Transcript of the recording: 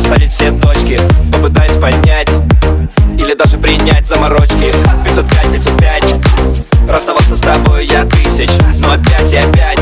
расставить все точки Попытаюсь понять Или даже принять заморочки. 505, 505 Расставаться с тобой я тысяч Но опять и опять.